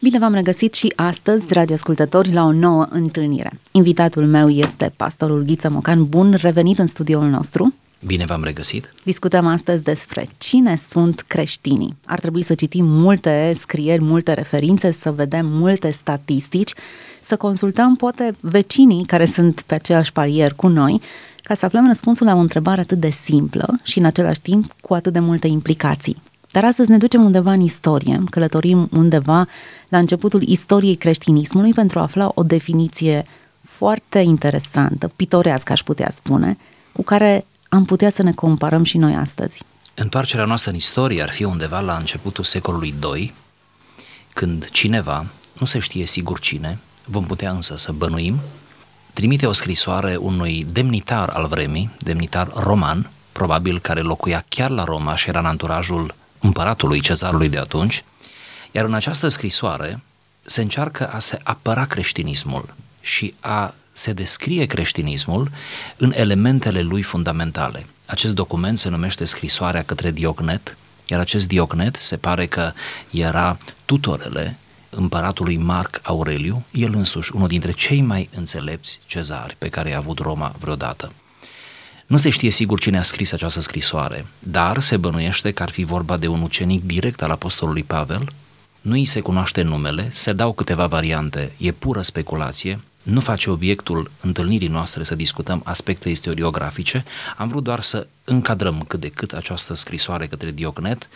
Bine v-am regăsit și astăzi, dragi ascultători, la o nouă întâlnire. Invitatul meu este pastorul Ghiță Mocan. Bun revenit în studioul nostru! Bine v-am regăsit! Discutăm astăzi despre cine sunt creștinii. Ar trebui să citim multe scrieri, multe referințe, să vedem multe statistici, să consultăm poate vecinii care sunt pe aceeași parier cu noi, ca să aflăm răspunsul la o întrebare atât de simplă și în același timp cu atât de multe implicații. Dar astăzi ne ducem undeva în istorie, călătorim undeva la începutul istoriei creștinismului pentru a afla o definiție foarte interesantă, pitorească aș putea spune, cu care am putea să ne comparăm și noi astăzi. Întoarcerea noastră în istorie ar fi undeva la începutul secolului II, când cineva, nu se știe sigur cine, vom putea însă să bănuim, trimite o scrisoare unui demnitar al vremii, demnitar roman, probabil care locuia chiar la Roma și era în anturajul împăratului cezarului de atunci, iar în această scrisoare se încearcă a se apăra creștinismul și a se descrie creștinismul în elementele lui fundamentale. Acest document se numește Scrisoarea către Diognet, iar acest Diognet se pare că era tutorele împăratului Marc Aureliu, el însuși unul dintre cei mai înțelepți cezari pe care i-a avut Roma vreodată. Nu se știe sigur cine a scris această scrisoare, dar se bănuiește că ar fi vorba de un ucenic direct al apostolului Pavel, nu îi se cunoaște numele, se dau câteva variante, e pură speculație, nu face obiectul întâlnirii noastre să discutăm aspecte istoriografice, am vrut doar să încadrăm cât de cât această scrisoare către Diognet,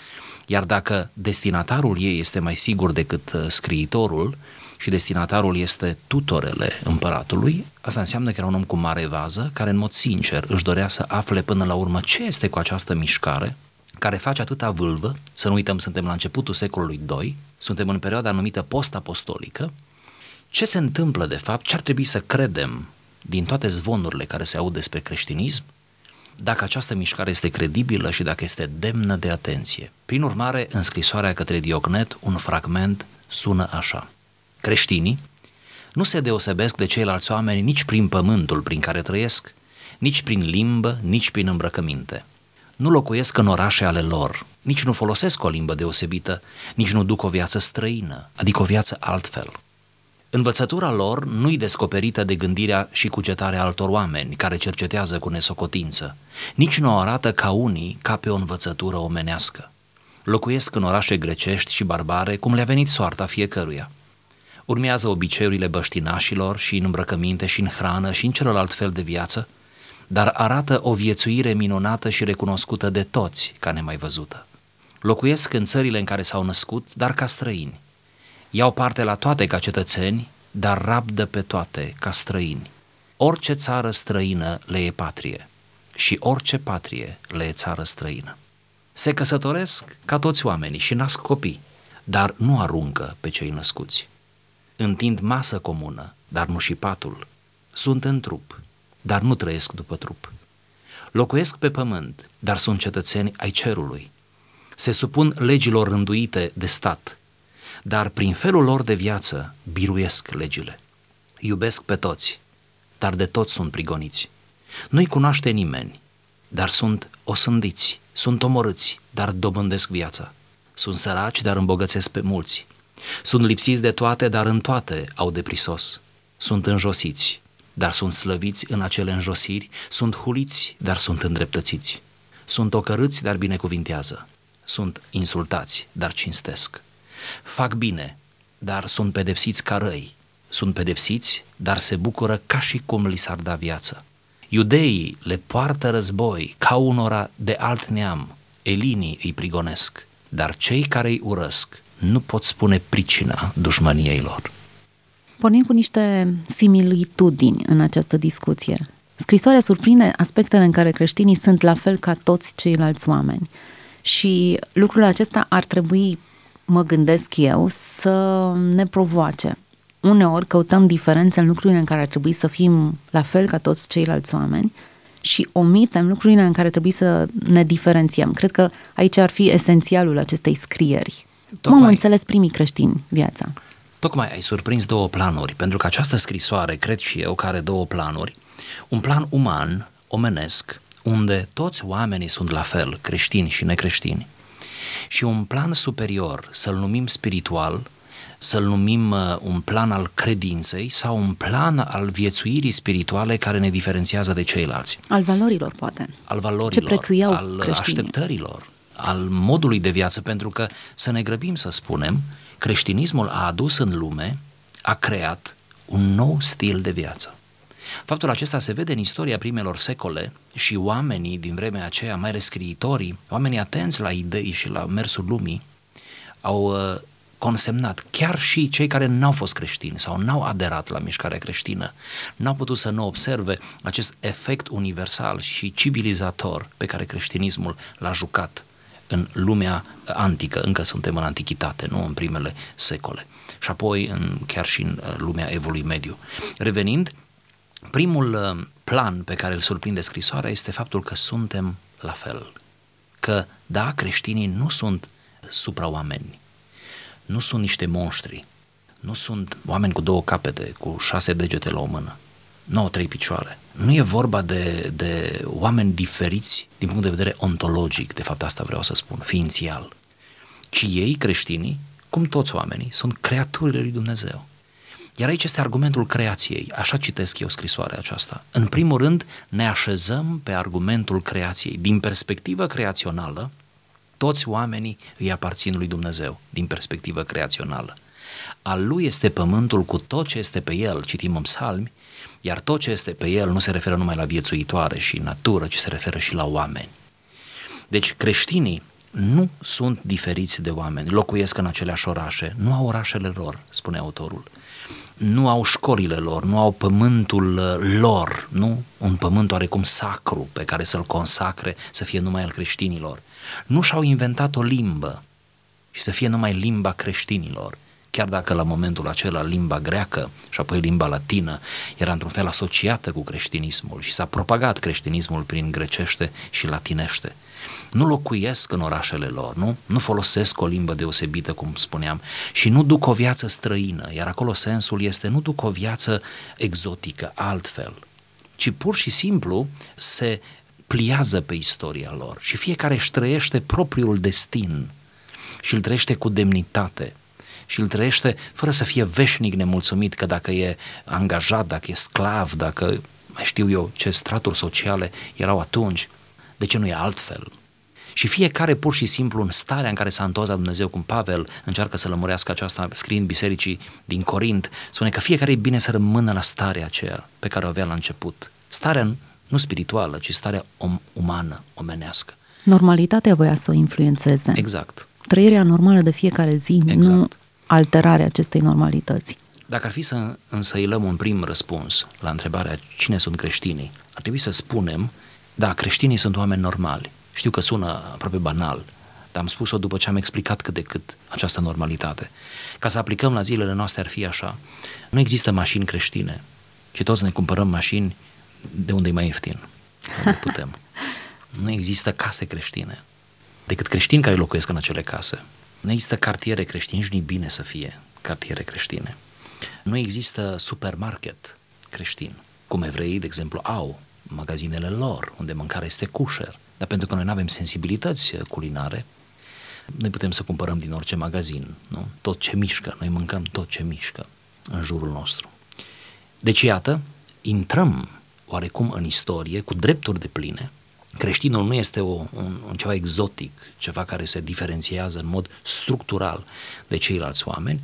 iar dacă destinatarul ei este mai sigur decât uh, scriitorul și destinatarul este tutorele împăratului, asta înseamnă că era un om cu mare vază, care în mod sincer își dorea să afle până la urmă ce este cu această mișcare, care face atâta vâlvă, să nu uităm, suntem la începutul secolului II, suntem în perioada numită post-apostolică, ce se întâmplă de fapt, ce ar trebui să credem din toate zvonurile care se aud despre creștinism, dacă această mișcare este credibilă și dacă este demnă de atenție. Prin urmare, în scrisoarea către Diognet, un fragment sună așa. Creștinii nu se deosebesc de ceilalți oameni nici prin pământul prin care trăiesc, nici prin limbă, nici prin îmbrăcăminte. Nu locuiesc în orașe ale lor, nici nu folosesc o limbă deosebită, nici nu duc o viață străină, adică o viață altfel. Învățătura lor nu-i descoperită de gândirea și cugetarea altor oameni care cercetează cu nesocotință, nici nu o arată ca unii ca pe o învățătură omenească. Locuiesc în orașe grecești și barbare cum le-a venit soarta fiecăruia. Urmează obiceiurile băștinașilor și în îmbrăcăminte și în hrană și în celălalt fel de viață, dar arată o viețuire minunată și recunoscută de toți ca nemai văzută. Locuiesc în țările în care s-au născut, dar ca străini. Iau parte la toate ca cetățeni, dar rabdă pe toate ca străini. Orice țară străină le e patrie și orice patrie le e țară străină. Se căsătoresc ca toți oamenii și nasc copii, dar nu aruncă pe cei născuți. Întind masă comună, dar nu și patul. Sunt în trup, dar nu trăiesc după trup. Locuiesc pe pământ, dar sunt cetățeni ai cerului. Se supun legilor rânduite de stat, dar prin felul lor de viață biruiesc legile. Iubesc pe toți, dar de toți sunt prigoniți. Nu-i cunoaște nimeni, dar sunt osândiți, sunt omorâți, dar dobândesc viața. Sunt săraci, dar îmbogățesc pe mulți. Sunt lipsiți de toate, dar în toate au de prisos. Sunt înjosiți, dar sunt slăviți în acele înjosiri, sunt huliți, dar sunt îndreptățiți. Sunt ocărâți, dar binecuvintează. Sunt insultați, dar cinstesc. Fac bine, dar sunt pedepsiți ca răi. Sunt pedepsiți, dar se bucură ca și cum li s-ar da viață. Iudeii le poartă război ca unora de alt neam, elinii îi prigonesc, dar cei care îi urăsc nu pot spune pricina dușmăniei lor. Pornim cu niște similitudini în această discuție. Scrisoarea surprinde aspectele în care creștinii sunt la fel ca toți ceilalți oameni. Și lucrul acesta ar trebui, mă gândesc eu, să ne provoace. Uneori căutăm diferențe în lucrurile în care ar trebui să fim la fel ca toți ceilalți oameni și omitem lucrurile în care trebuie să ne diferențiem. Cred că aici ar fi esențialul acestei scrieri. Tocmai, Cum am înțeles primii creștini viața? Tocmai ai surprins două planuri, pentru că această scrisoare, cred și eu, că are două planuri. Un plan uman, omenesc, unde toți oamenii sunt la fel, creștini și necreștini, și un plan superior, să-l numim spiritual, să-l numim uh, un plan al credinței sau un plan al viețuirii spirituale care ne diferențiază de ceilalți. Al valorilor, poate. Al valorilor, Ce prețuiau al creștinii. așteptărilor, al modului de viață, pentru că să ne grăbim să spunem, creștinismul a adus în lume, a creat un nou stil de viață. Faptul acesta se vede în istoria primelor secole și oamenii din vremea aceea, mai ales scriitorii, oamenii atenți la idei și la mersul lumii, au uh, consemnat, chiar și cei care n-au fost creștini sau n-au aderat la mișcarea creștină, n-au putut să nu observe acest efect universal și civilizator pe care creștinismul l-a jucat în lumea antică, încă suntem în antichitate, nu în primele secole, și apoi în, chiar și în uh, lumea evului mediu. Revenind, primul uh, plan pe care îl surprinde scrisoarea este faptul că suntem la fel. Că, da, creștinii nu sunt supraoameni, nu sunt niște monștri, nu sunt oameni cu două capete, cu șase degete la o mână, nu au trei picioare. Nu e vorba de, de oameni diferiți din punct de vedere ontologic, de fapt asta vreau să spun, ființial, ci ei, creștinii, cum toți oamenii, sunt creaturile lui Dumnezeu. Iar aici este argumentul creației, așa citesc eu scrisoarea aceasta. În primul rând, ne așezăm pe argumentul creației. Din perspectivă creațională, toți oamenii îi aparțin lui Dumnezeu, din perspectivă creațională. Al lui este pământul cu tot ce este pe el, citim în psalmi, iar tot ce este pe el nu se referă numai la viețuitoare și natură, ci se referă și la oameni. Deci creștinii nu sunt diferiți de oameni, locuiesc în aceleași orașe, nu au orașele lor, spune autorul, nu au școlile lor, nu au pământul lor, nu? Un pământ oarecum sacru pe care să-l consacre să fie numai al creștinilor. Nu și-au inventat o limbă și să fie numai limba creștinilor, chiar dacă la momentul acela limba greacă și apoi limba latină era într-un fel asociată cu creștinismul și s-a propagat creștinismul prin grecește și latinește. Nu locuiesc în orașele lor, nu? Nu folosesc o limbă deosebită, cum spuneam, și nu duc o viață străină, iar acolo sensul este nu duc o viață exotică, altfel, ci pur și simplu se pliază pe istoria lor și fiecare își trăiește propriul destin și îl trăiește cu demnitate și îl trăiește fără să fie veșnic nemulțumit că dacă e angajat, dacă e sclav, dacă mai știu eu ce straturi sociale erau atunci, de ce nu e altfel? Și fiecare pur și simplu în starea în care s-a întors la Dumnezeu, cum Pavel încearcă să lămurească aceasta scriind bisericii din Corint, spune că fiecare e bine să rămână la starea aceea pe care o avea la început. Starea nu spirituală, ci starea om, umană, omenească. Normalitatea voia să o influențeze. Exact. Trăirea normală de fiecare zi, exact. nu alterarea acestei normalități. Dacă ar fi să însăilăm un prim răspuns la întrebarea cine sunt creștinii, ar trebui să spunem, da, creștinii sunt oameni normali. Știu că sună aproape banal, dar am spus-o după ce am explicat cât de cât această normalitate. Ca să aplicăm la zilele noastre ar fi așa. Nu există mașini creștine, ci toți ne cumpărăm mașini de unde e mai ieftin, unde putem. Nu există case creștine, decât creștini care locuiesc în acele case. Nu există cartiere creștine, nici nu bine să fie cartiere creștine. Nu există supermarket creștin, cum evreii, de exemplu, au magazinele lor, unde mâncarea este cușer. Dar pentru că noi nu avem sensibilități culinare, noi putem să cumpărăm din orice magazin, nu? Tot ce mișcă, noi mâncăm tot ce mișcă în jurul nostru. Deci, iată, intrăm oarecum în istorie cu drepturi de pline. Creștinul nu este o, un, un ceva exotic, ceva care se diferențiază în mod structural de ceilalți oameni.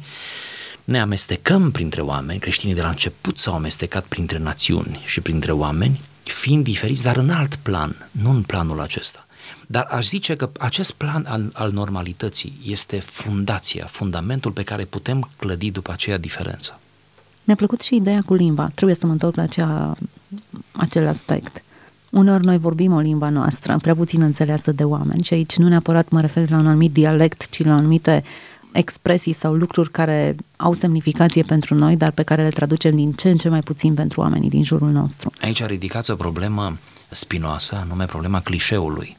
Ne amestecăm printre oameni, creștinii de la început s-au amestecat printre națiuni și printre oameni, fiind diferiți, dar în alt plan, nu în planul acesta. Dar aș zice că acest plan al, al normalității este fundația, fundamentul pe care putem clădi după aceea diferență. Mi-a plăcut și ideea cu limba. Trebuie să mă întorc la acea, acel aspect. Uneori noi vorbim o limba noastră, prea puțin înțeleasă de oameni și aici nu neapărat mă refer la un anumit dialect, ci la anumite expresii sau lucruri care au semnificație pentru noi, dar pe care le traducem din ce în ce mai puțin pentru oamenii din jurul nostru. Aici ridicați o problemă spinoasă, anume problema clișeului.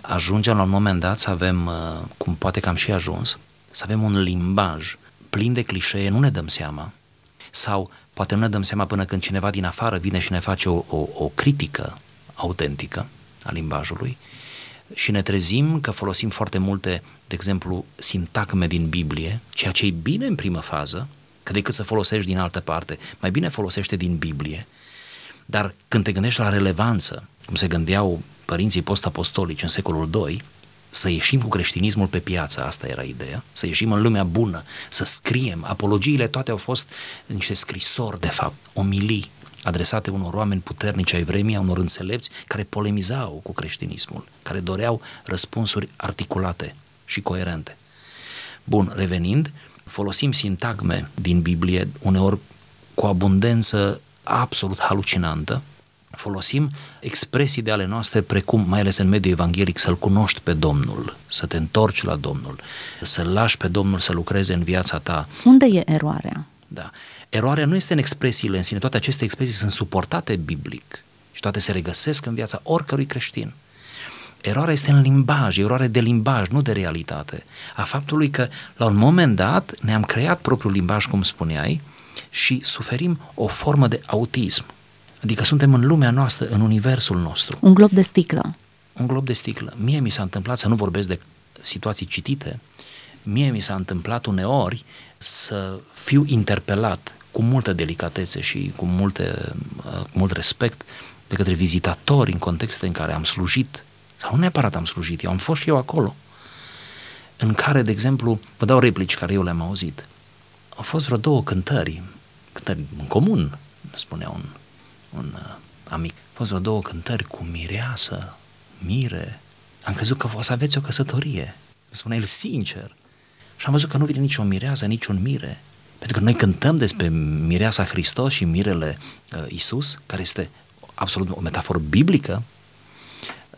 Ajungem la un moment dat să avem, uh, cum poate că am și ajuns, să avem un limbaj plin de clișee, nu ne dăm seama, sau poate nu ne dăm seama până când cineva din afară vine și ne face o, o, o critică autentică a limbajului, și ne trezim că folosim foarte multe, de exemplu, sintagme din Biblie, ceea ce e bine în primă fază, că decât să folosești din altă parte, mai bine folosește din Biblie, dar când te gândești la relevanță, cum se gândeau părinții post-apostolici în secolul II, să ieșim cu creștinismul pe piață, asta era ideea, să ieșim în lumea bună, să scriem. Apologiile toate au fost niște scrisori, de fapt, omilii adresate unor oameni puternici ai vremii, a unor înțelepți care polemizau cu creștinismul, care doreau răspunsuri articulate și coerente. Bun, revenind, folosim sintagme din Biblie, uneori cu abundență absolut halucinantă, folosim expresii de ale noastre precum, mai ales în mediul evanghelic, să-L cunoști pe Domnul, să te întorci la Domnul, să-L lași pe Domnul să lucreze în viața ta. Unde e eroarea? Da. Eroarea nu este în expresiile în sine, toate aceste expresii sunt suportate biblic și toate se regăsesc în viața oricărui creștin. Eroarea este în limbaj, eroare de limbaj, nu de realitate. A faptului că la un moment dat ne-am creat propriul limbaj, cum spuneai, și suferim o formă de autism. Adică suntem în lumea noastră, în universul nostru. Un glob de sticlă. Un glob de sticlă. Mie mi s-a întâmplat, să nu vorbesc de situații citite, mie mi s-a întâmplat uneori să fiu interpelat cu multă delicatețe și cu, multe, uh, cu mult respect de către vizitatori în contexte în care am slujit, sau nu neapărat am slujit, eu am fost și eu acolo, în care, de exemplu, vă dau replici care eu le-am auzit. Au fost vreo două cântări, cântări în comun, spunea un, un uh, amic. Au fost vreo două cântări cu mireasă, mire. Am crezut că o să aveți o căsătorie. Spune el sincer. Și am văzut că nu vine nici o mireasă, nici un mire. Pentru că noi cântăm despre mireasa Hristos și mirele uh, Isus, care este absolut o metaforă biblică,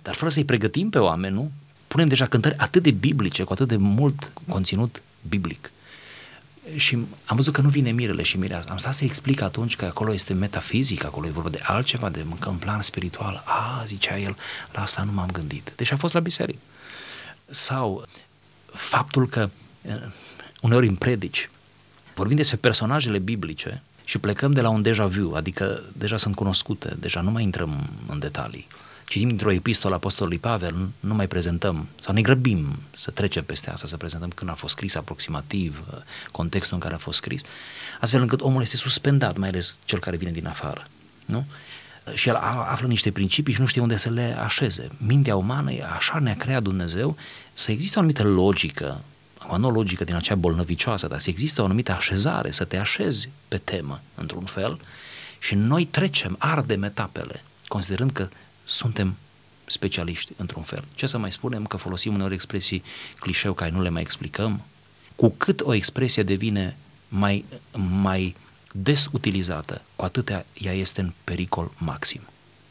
dar fără să-i pregătim pe oameni, nu? Punem deja cântări atât de biblice, cu atât de mult conținut biblic. Și am văzut că nu vine mirele și mireasa. Am stat să explic atunci că acolo este metafizic, acolo e vorba de altceva, de mâncă în plan spiritual. A, zicea el, la asta nu m-am gândit. Deci a fost la biserică. Sau faptul că uh, uneori în predici vorbim despre personajele biblice și plecăm de la un deja vu, adică deja sunt cunoscute, deja nu mai intrăm în detalii. Citim dintr-o epistolă Apostolului Pavel, nu mai prezentăm sau ne grăbim să trecem peste asta, să prezentăm când a fost scris aproximativ, contextul în care a fost scris, astfel încât omul este suspendat, mai ales cel care vine din afară. Nu? Și el află niște principii și nu știe unde să le așeze. Mintea umană, așa ne-a creat Dumnezeu, să există o anumită logică acum nu o logică din acea bolnăvicioasă, dar să există o anumită așezare, să te așezi pe temă, într-un fel, și noi trecem, ardem etapele, considerând că suntem specialiști într-un fel. Ce să mai spunem că folosim uneori expresii clișeu care nu le mai explicăm? Cu cât o expresie devine mai, mai des utilizată, cu atât ea este în pericol maxim.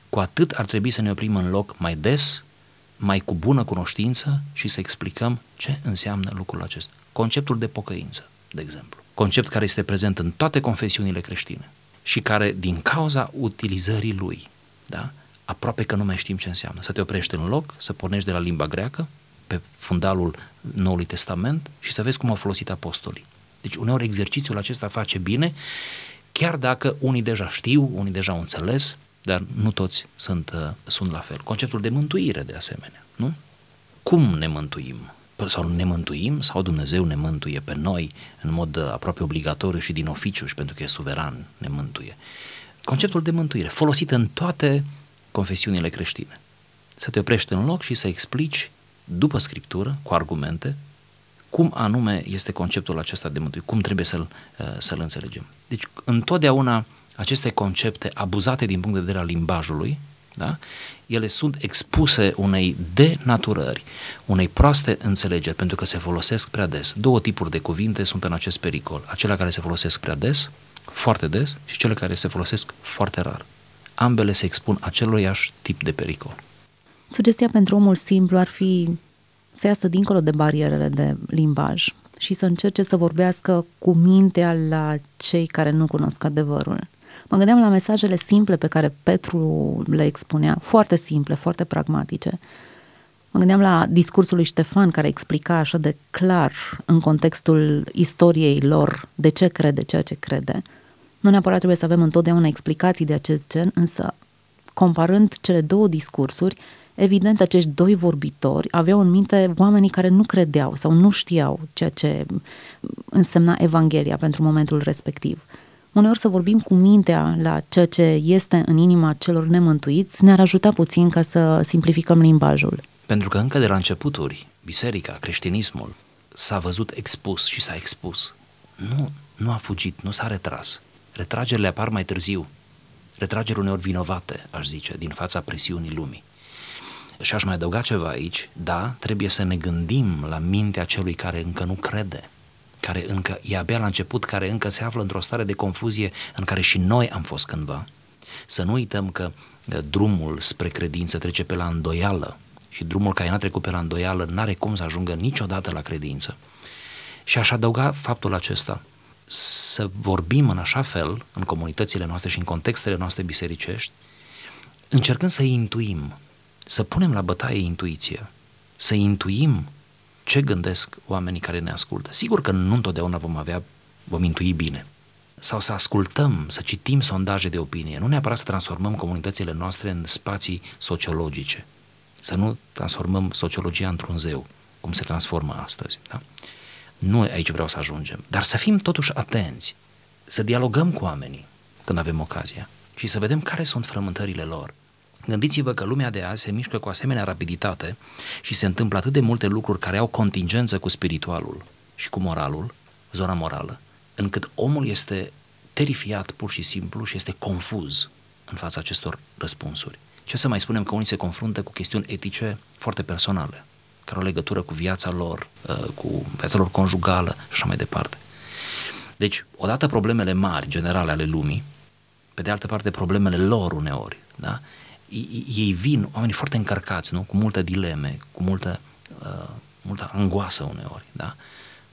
Cu atât ar trebui să ne oprim în loc mai des mai cu bună cunoștință și să explicăm ce înseamnă lucrul acesta. Conceptul de pocăință, de exemplu. Concept care este prezent în toate confesiunile creștine și care, din cauza utilizării lui, da, aproape că nu mai știm ce înseamnă. Să te oprești în loc, să pornești de la limba greacă, pe fundalul Noului Testament și să vezi cum au folosit apostolii. Deci uneori exercițiul acesta face bine, chiar dacă unii deja știu, unii deja au înțeles, dar nu toți sunt, uh, sunt la fel. Conceptul de mântuire, de asemenea, nu? Cum ne mântuim? Sau ne mântuim sau Dumnezeu ne mântuie pe noi în mod uh, aproape obligatoriu și din oficiu și pentru că e suveran ne mântuie. Conceptul de mântuire, folosit în toate confesiunile creștine. Să te oprești în loc și să explici după scriptură, cu argumente, cum anume este conceptul acesta de mântuire, cum trebuie să-l, uh, să-l înțelegem. Deci, întotdeauna aceste concepte abuzate din punct de vedere al limbajului, da? ele sunt expuse unei denaturări, unei proaste înțelegeri, pentru că se folosesc prea des. Două tipuri de cuvinte sunt în acest pericol. Acelea care se folosesc prea des, foarte des, și cele care se folosesc foarte rar. Ambele se expun aceluiași tip de pericol. Sugestia pentru omul simplu ar fi să iasă dincolo de barierele de limbaj și să încerce să vorbească cu mintea la cei care nu cunosc adevărul. Mă gândeam la mesajele simple pe care Petru le expunea, foarte simple, foarte pragmatice. Mă gândeam la discursul lui Ștefan care explica așa de clar în contextul istoriei lor de ce crede ceea ce crede. Nu neapărat trebuie să avem întotdeauna explicații de acest gen, însă comparând cele două discursuri, Evident, acești doi vorbitori aveau în minte oamenii care nu credeau sau nu știau ceea ce însemna Evanghelia pentru momentul respectiv. Uneori să vorbim cu mintea la ceea ce este în inima celor nemântuiți ne-ar ajuta puțin ca să simplificăm limbajul. Pentru că încă de la începuturi, biserica, creștinismul, s-a văzut expus și s-a expus. Nu, nu a fugit, nu s-a retras. Retragerile apar mai târziu. Retrageri uneori vinovate, aș zice, din fața presiunii lumii. Și aș mai adăuga ceva aici, da, trebuie să ne gândim la mintea celui care încă nu crede, care încă e abia la început, care încă se află într-o stare de confuzie în care și noi am fost cândva. Să nu uităm că drumul spre credință trece pe la îndoială și drumul care n-a trecut pe la îndoială n-are cum să ajungă niciodată la credință. Și aș adăuga faptul acesta, să vorbim în așa fel, în comunitățile noastre și în contextele noastre bisericești, încercând să intuim, să punem la bătaie intuiția, să intuim ce gândesc oamenii care ne ascultă. Sigur că nu întotdeauna vom avea, vom intui bine. Sau să ascultăm, să citim sondaje de opinie. Nu neapărat să transformăm comunitățile noastre în spații sociologice. Să nu transformăm sociologia într-un zeu, cum se transformă astăzi. Da? Nu aici vreau să ajungem, dar să fim totuși atenți, să dialogăm cu oamenii când avem ocazia și să vedem care sunt frământările lor. Gândiți-vă că lumea de azi se mișcă cu asemenea rapiditate și se întâmplă atât de multe lucruri care au contingență cu spiritualul și cu moralul, zona morală, încât omul este terifiat pur și simplu și este confuz în fața acestor răspunsuri. Ce să mai spunem că unii se confruntă cu chestiuni etice foarte personale care au legătură cu viața lor, uh, cu viața lor conjugală și așa mai departe. Deci, odată problemele mari, generale ale lumii, pe de altă parte problemele lor uneori, da? ei vin, oamenii foarte încărcați, nu? cu multe dileme, cu multă, uh, multă angoasă uneori, da?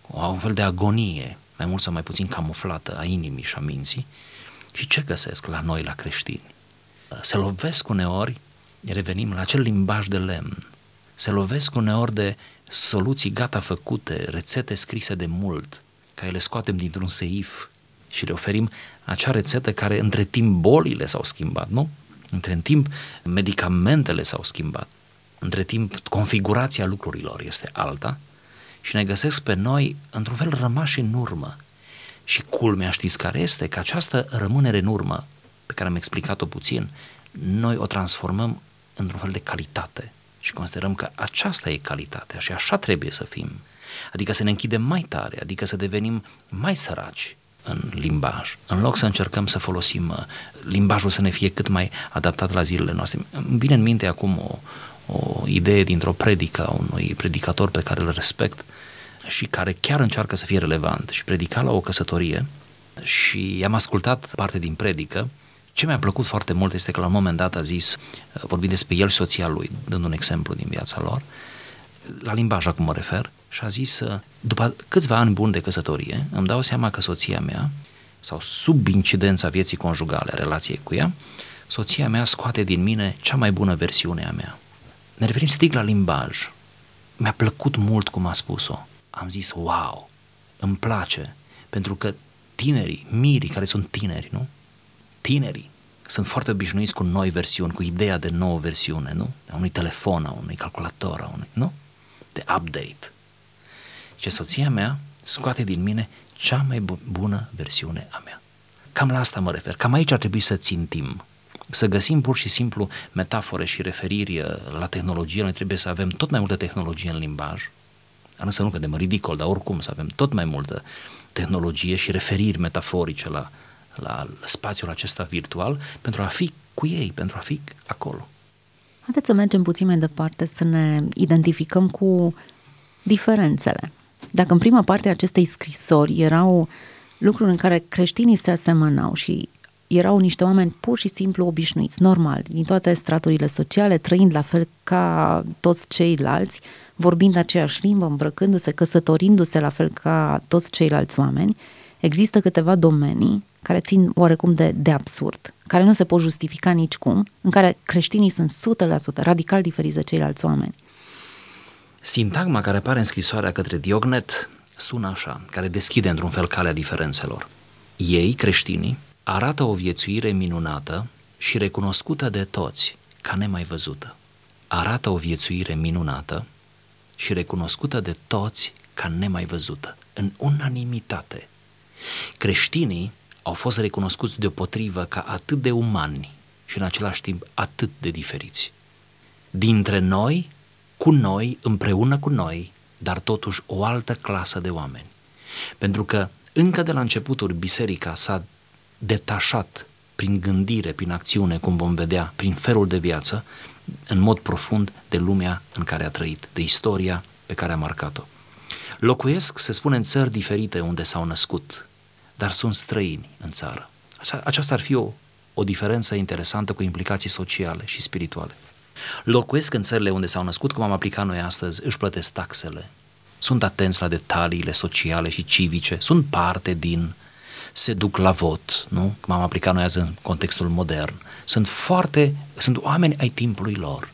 cu un fel de agonie, mai mult sau mai puțin camuflată a inimii și a minții. Și ce găsesc la noi, la creștini? Uh, se lovesc uneori, revenim la acel limbaj de lemn, se lovesc uneori de soluții gata făcute, rețete scrise de mult, care le scoatem dintr-un seif și le oferim acea rețetă care între timp bolile s-au schimbat, nu? Între timp medicamentele s-au schimbat. Între timp configurația lucrurilor este alta și ne găsesc pe noi într-un fel rămași în urmă. Și culmea știți care este? Că această rămânere în urmă, pe care am explicat-o puțin, noi o transformăm într-un fel de calitate și considerăm că aceasta e calitatea și așa trebuie să fim. Adică să ne închidem mai tare, adică să devenim mai săraci în limbaj, în loc să încercăm să folosim uh, limbajul să ne fie cât mai adaptat la zilele noastre. Îmi vine în minte acum o, o idee dintr-o predică a unui predicator pe care îl respect și care chiar încearcă să fie relevant și predica la o căsătorie și am ascultat parte din predică ce mi-a plăcut foarte mult este că la un moment dat a zis, uh, vorbind despre el și soția lui, dând un exemplu din viața lor, la limbaj acum mă refer, și a zis, uh, după câțiva ani buni de căsătorie, îmi dau seama că soția mea, sau sub incidența vieții conjugale, relației cu ea, soția mea scoate din mine cea mai bună versiune a mea. Ne referim strict la limbaj. Mi-a plăcut mult cum a spus-o. Am zis, wow, îmi place, pentru că tinerii, mirii care sunt tineri, nu? Tinerii sunt foarte obișnuiți cu noi versiuni, cu ideea de nouă versiune, nu? A unui telefon, a unui calculator, a unui, nu? De update. Ce soția mea scoate din mine cea mai bună versiune a mea. Cam la asta mă refer. Cam aici ar trebui să țintim. Să găsim pur și simplu metafore și referiri uh, la tehnologie. Noi trebuie să avem tot mai multă tehnologie în limbaj. Însă nu cădem ridicol, dar oricum să avem tot mai multă tehnologie și referiri metaforice la, la spațiul acesta virtual pentru a fi cu ei, pentru a fi acolo. Haideți să mergem puțin mai departe, să ne identificăm cu diferențele. Dacă în prima parte a acestei scrisori erau lucruri în care creștinii se asemănau și erau niște oameni pur și simplu obișnuiți, normal, din toate straturile sociale, trăind la fel ca toți ceilalți, vorbind aceeași limbă, îmbrăcându-se, căsătorindu-se la fel ca toți ceilalți oameni, există câteva domenii care țin oarecum de, de absurd, care nu se pot justifica nicicum, în care creștinii sunt 100% radical diferiți de ceilalți oameni. Sintagma care apare în scrisoarea către Diognet sună așa, care deschide într-un fel calea diferențelor. Ei, creștinii, arată o viețuire minunată și recunoscută de toți, ca nemai văzută. arată o viețuire minunată și recunoscută de toți ca nemai văzută, în unanimitate. Creștinii au fost recunoscuți deopotrivă ca atât de umani și în același timp atât de diferiți. Dintre noi, cu noi, împreună cu noi, dar totuși o altă clasă de oameni. Pentru că încă de la începuturi biserica s-a detașat prin gândire, prin acțiune, cum vom vedea, prin felul de viață, în mod profund de lumea în care a trăit, de istoria pe care a marcat-o. Locuiesc, se spune, în țări diferite unde s-au născut, dar sunt străini în țară. Aceasta ar fi o, o diferență interesantă cu implicații sociale și spirituale. Locuiesc în țările unde s-au născut, cum am aplicat noi astăzi, își plătesc taxele, sunt atenți la detaliile sociale și civice, sunt parte din, se duc la vot, nu? Cum am aplicat noi azi în contextul modern. Sunt foarte, sunt oameni ai timpului lor.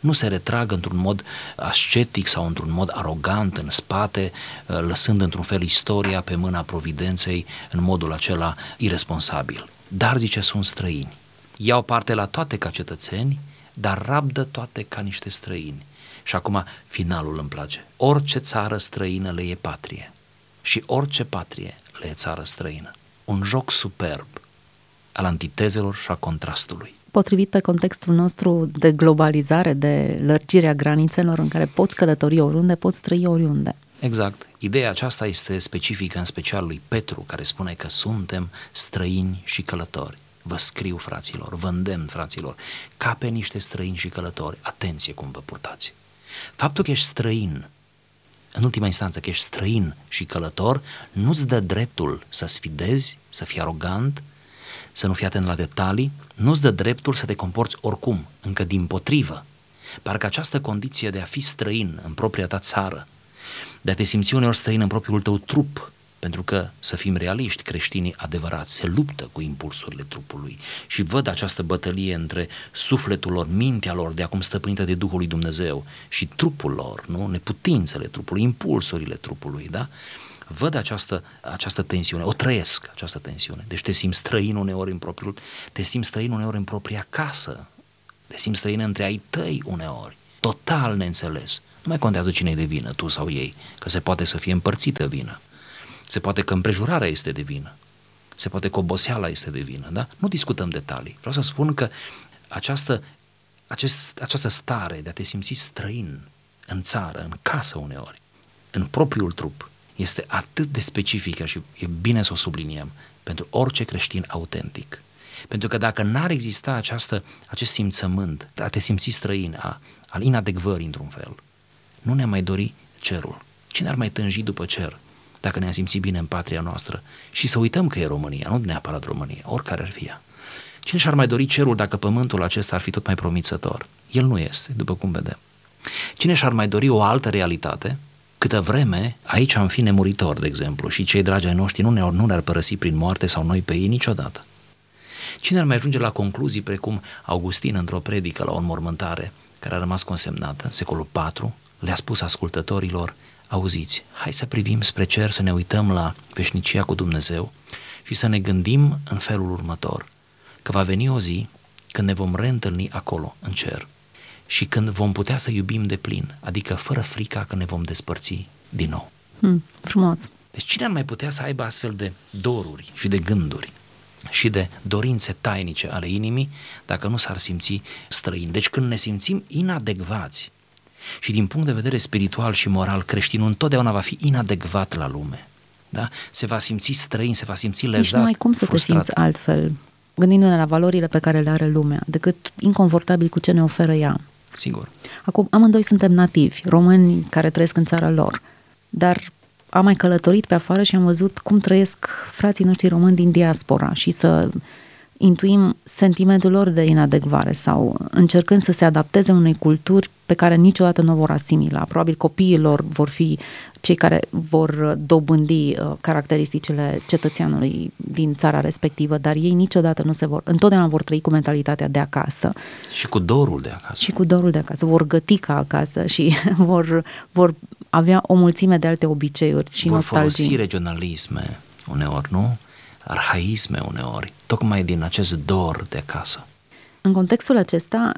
Nu se retrag într-un mod ascetic sau într-un mod arogant în spate, lăsând într-un fel istoria pe mâna providenței în modul acela irresponsabil. Dar, zice, sunt străini. Iau parte la toate ca cetățeni, dar rabdă toate ca niște străini. Și acum finalul îmi place. Orice țară străină le e patrie și orice patrie le e țară străină. Un joc superb al antitezelor și a contrastului. Potrivit pe contextul nostru de globalizare, de lărgirea granițelor în care poți călători oriunde, poți trăi oriunde. Exact. Ideea aceasta este specifică în special lui Petru, care spune că suntem străini și călători. Vă scriu, fraților, vă îndemn, fraților, ca pe niște străini și călători. Atenție cum vă purtați. Faptul că ești străin, în ultima instanță că ești străin și călător, nu-ți dă dreptul să sfidezi, să fii arogant, să nu fii atent la detalii, nu-ți dă dreptul să te comporți oricum, încă din potrivă. Parcă această condiție de a fi străin în propria ta țară, de a te simți uneori străin în propriul tău trup, pentru că, să fim realiști, creștinii adevărați se luptă cu impulsurile trupului și văd această bătălie între sufletul lor, mintea lor, de acum stăpânită de Duhul lui Dumnezeu și trupul lor, nu? neputințele trupului, impulsurile trupului, da? Văd această, această tensiune, o trăiesc această tensiune. Deci te simți străin uneori în propriul, te simți străin uneori în propria casă, te simți străin între ai tăi uneori, total neînțeles. Nu mai contează cine e de vină, tu sau ei, că se poate să fie împărțită vină. Se poate că împrejurarea este de vină. Se poate că oboseala este de vină, da? Nu discutăm detalii. Vreau să spun că această, acest, această stare de a te simți străin în țară, în casă uneori, în propriul trup, este atât de specifică și e bine să o subliniem pentru orice creștin autentic. Pentru că dacă n-ar exista această, acest simțământ, a te simți străin, a, al inadecvării într-un fel, nu ne mai dori cerul. Cine ar mai tânji după cer? dacă ne-am simțit bine în patria noastră și să uităm că e România, nu neapărat România, oricare ar fi ea. Cine și-ar mai dori cerul dacă pământul acesta ar fi tot mai promițător? El nu este, după cum vedem. Cine și-ar mai dori o altă realitate? Câtă vreme aici am fi nemuritor, de exemplu, și cei dragi ai noștri nu, ne, nu ne-ar părăsi prin moarte sau noi pe ei niciodată. Cine ar mai ajunge la concluzii precum Augustin într-o predică la o înmormântare care a rămas consemnată, secolul IV, le-a spus ascultătorilor, auziți, hai să privim spre cer, să ne uităm la veșnicia cu Dumnezeu și să ne gândim în felul următor, că va veni o zi când ne vom reîntâlni acolo, în cer, și când vom putea să iubim de plin, adică fără frica că ne vom despărți din nou. Hmm, frumos. Deci cine ar mai putea să aibă astfel de doruri și de gânduri și de dorințe tainice ale inimii dacă nu s-ar simți străini? Deci când ne simțim inadecvați și din punct de vedere spiritual și moral, creștinul întotdeauna va fi inadecvat la lume. Da? Se va simți străin, se va simți lezat, Nici nu ai cum să frustrat. te simți altfel, gândindu-ne la valorile pe care le are lumea, decât inconfortabil cu ce ne oferă ea. Sigur. Acum, amândoi suntem nativi, români care trăiesc în țara lor, dar am mai călătorit pe afară și am văzut cum trăiesc frații noștri români din diaspora și să intuim sentimentul lor de inadecvare sau încercând să se adapteze unei culturi pe care niciodată nu o vor asimila. Probabil copiii lor vor fi cei care vor dobândi uh, caracteristicile cetățeanului din țara respectivă, dar ei niciodată nu se vor, întotdeauna vor trăi cu mentalitatea de acasă. Și cu dorul de acasă. Și cu dorul de acasă. Vor găti ca acasă și vor, vor avea o mulțime de alte obiceiuri și vor nostalgii. Vor folosi regionalisme uneori, nu? Arhaisme uneori, tocmai din acest dor de acasă. În contextul acesta,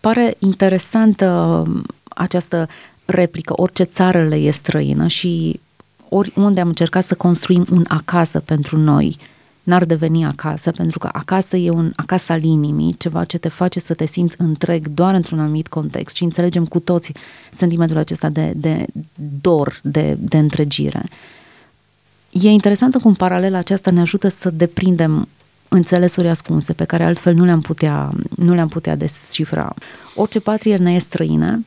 pare interesantă această replică, orice țară le e străină și oriunde am încercat să construim un acasă pentru noi, n-ar deveni acasă, pentru că acasă e un acasă al inimii, ceva ce te face să te simți întreg doar într-un anumit context și înțelegem cu toți sentimentul acesta de, de dor, de, de întregire. E interesantă cum paralela aceasta ne ajută să deprindem înțelesuri ascunse pe care altfel nu le-am putea, nu le-am putea descifra. Orice patrie ne e străină,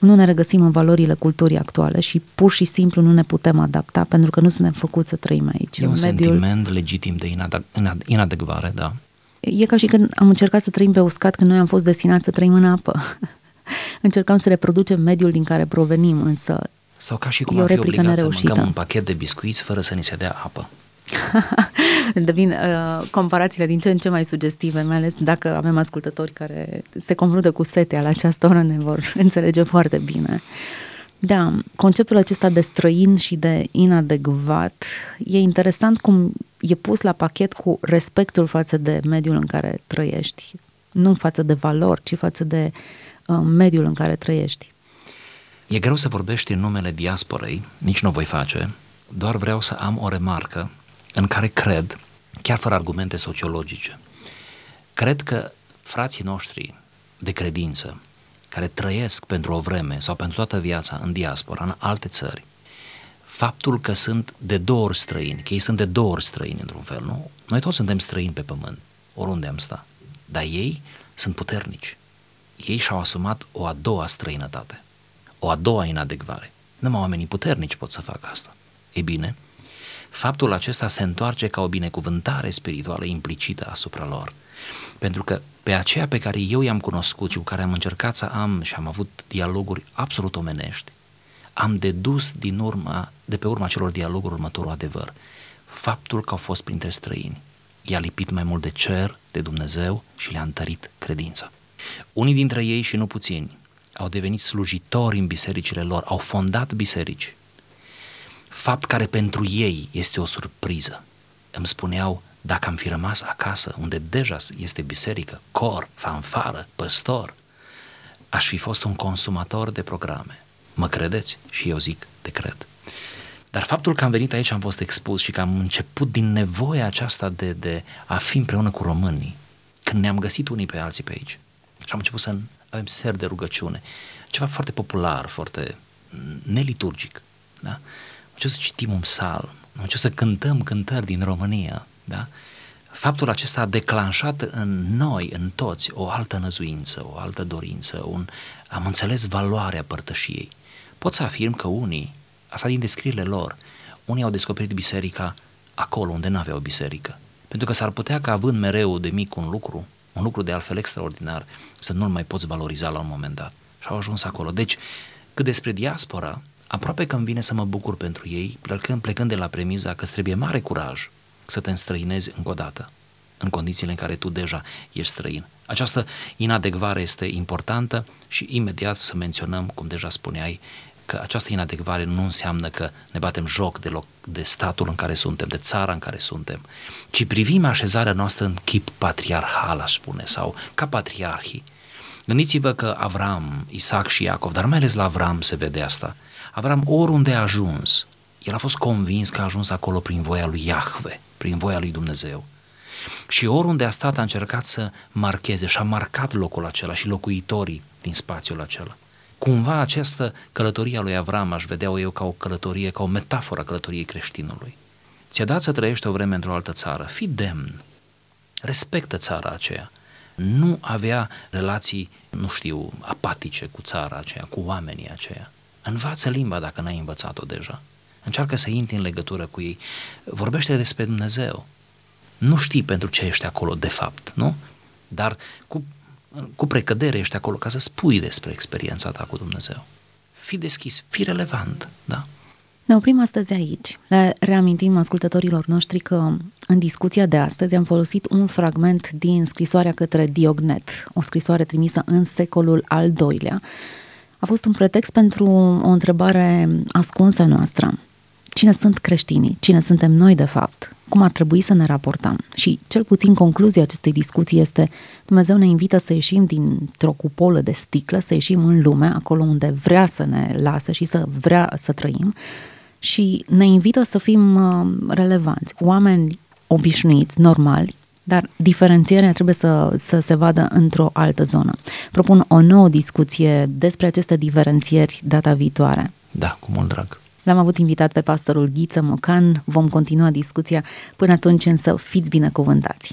nu ne regăsim în valorile culturii actuale și pur și simplu nu ne putem adapta pentru că nu suntem făcuți să trăim aici. E un mediul... sentiment legitim de inadec- inadecvare, da. E ca și când am încercat să trăim pe uscat când noi am fost destinați să trăim în apă. Încercam să reproducem mediul din care provenim, însă Sau ca și cum ar fi obligat să mâncăm un pachet de biscuiți fără să ni se dea apă. Devin uh, comparațiile din ce în ce mai sugestive, mai ales dacă avem ascultători care se confruntă cu setea la această oră, ne vor înțelege foarte bine. Da, conceptul acesta de străin și de inadecvat e interesant cum e pus la pachet cu respectul față de mediul în care trăiești. Nu față de valori, ci față de uh, mediul în care trăiești. E greu să vorbești în numele diasporei, nici nu o voi face, doar vreau să am o remarcă în care cred, chiar fără argumente sociologice, cred că frații noștri de credință, care trăiesc pentru o vreme sau pentru toată viața în diaspora, în alte țări, faptul că sunt de două ori străini, că ei sunt de două ori străini într-un fel, nu? Noi toți suntem străini pe pământ, oriunde am sta, dar ei sunt puternici. Ei și-au asumat o a doua străinătate, o a doua inadecvare. Numai oamenii puternici pot să facă asta. Ei bine, faptul acesta se întoarce ca o binecuvântare spirituală implicită asupra lor. Pentru că pe aceea pe care eu i-am cunoscut și cu care am încercat să am și am avut dialoguri absolut omenești, am dedus din urma, de pe urma celor dialoguri următorul adevăr. Faptul că au fost printre străini i-a lipit mai mult de cer, de Dumnezeu și le-a întărit credința. Unii dintre ei și nu puțini au devenit slujitori în bisericile lor, au fondat biserici, fapt care pentru ei este o surpriză. Îmi spuneau, dacă am fi rămas acasă, unde deja este biserică, cor, fanfară, păstor, aș fi fost un consumator de programe. Mă credeți? Și eu zic, te cred. Dar faptul că am venit aici, am fost expus și că am început din nevoia aceasta de, de a fi împreună cu românii, când ne-am găsit unii pe alții pe aici și am început să avem ser de rugăciune, ceva foarte popular, foarte neliturgic, da? început să citim un psalm, am început să cântăm cântări din România, da? Faptul acesta a declanșat în noi, în toți, o altă năzuință, o altă dorință, un, am înțeles valoarea părtășiei. Pot să afirm că unii, asta din descrierile lor, unii au descoperit biserica acolo unde nu aveau biserică. Pentru că s-ar putea ca având mereu de mic un lucru, un lucru de altfel extraordinar, să nu-l mai poți valoriza la un moment dat. Și au ajuns acolo. Deci, cât despre diaspora, aproape că îmi vine să mă bucur pentru ei, plecând, plecând de la premiza că trebuie mare curaj să te înstrăinezi încă o dată, în condițiile în care tu deja ești străin. Această inadecvare este importantă și imediat să menționăm, cum deja spuneai, că această inadecvare nu înseamnă că ne batem joc de, loc, de statul în care suntem, de țara în care suntem, ci privim așezarea noastră în chip patriarhal, aș spune, sau ca patriarhii. Gândiți-vă că Avram, Isaac și Iacov, dar mai ales la Avram se vede asta, Avram oriunde a ajuns, el a fost convins că a ajuns acolo prin voia lui Iahve, prin voia lui Dumnezeu. Și oriunde a stat a încercat să marcheze și a marcat locul acela și locuitorii din spațiul acela. Cumva această călătorie a lui Avram aș vedea eu ca o călătorie, ca o metaforă a călătoriei creștinului. Ți-a dat să trăiești o vreme într-o altă țară, fii demn, respectă țara aceea, nu avea relații, nu știu, apatice cu țara aceea, cu oamenii aceea. Învață limba dacă n-ai învățat-o deja. Încearcă să intri în legătură cu ei. Vorbește despre Dumnezeu. Nu știi pentru ce ești acolo de fapt, nu? Dar cu, cu precădere ești acolo ca să spui despre experiența ta cu Dumnezeu. Fii deschis, fii relevant, da? Ne oprim astăzi aici. Le reamintim ascultătorilor noștri că în discuția de astăzi am folosit un fragment din scrisoarea către Diognet, o scrisoare trimisă în secolul al doilea, a fost un pretext pentru o întrebare ascunsă noastră. Cine sunt creștinii? Cine suntem noi, de fapt? Cum ar trebui să ne raportăm. Și cel puțin concluzia acestei discuții este Dumnezeu ne invită să ieșim dintr-o cupolă de sticlă, să ieșim în lume, acolo unde vrea să ne lasă și să vrea să trăim și ne invită să fim uh, relevanți, oameni obișnuiți, normali, dar diferențierea trebuie să, să se vadă într-o altă zonă. Propun o nouă discuție despre aceste diferențieri data viitoare. Da, cu mult drag. L-am avut invitat pe pastorul Ghiță Mocan, vom continua discuția. Până atunci însă fiți binecuvântați!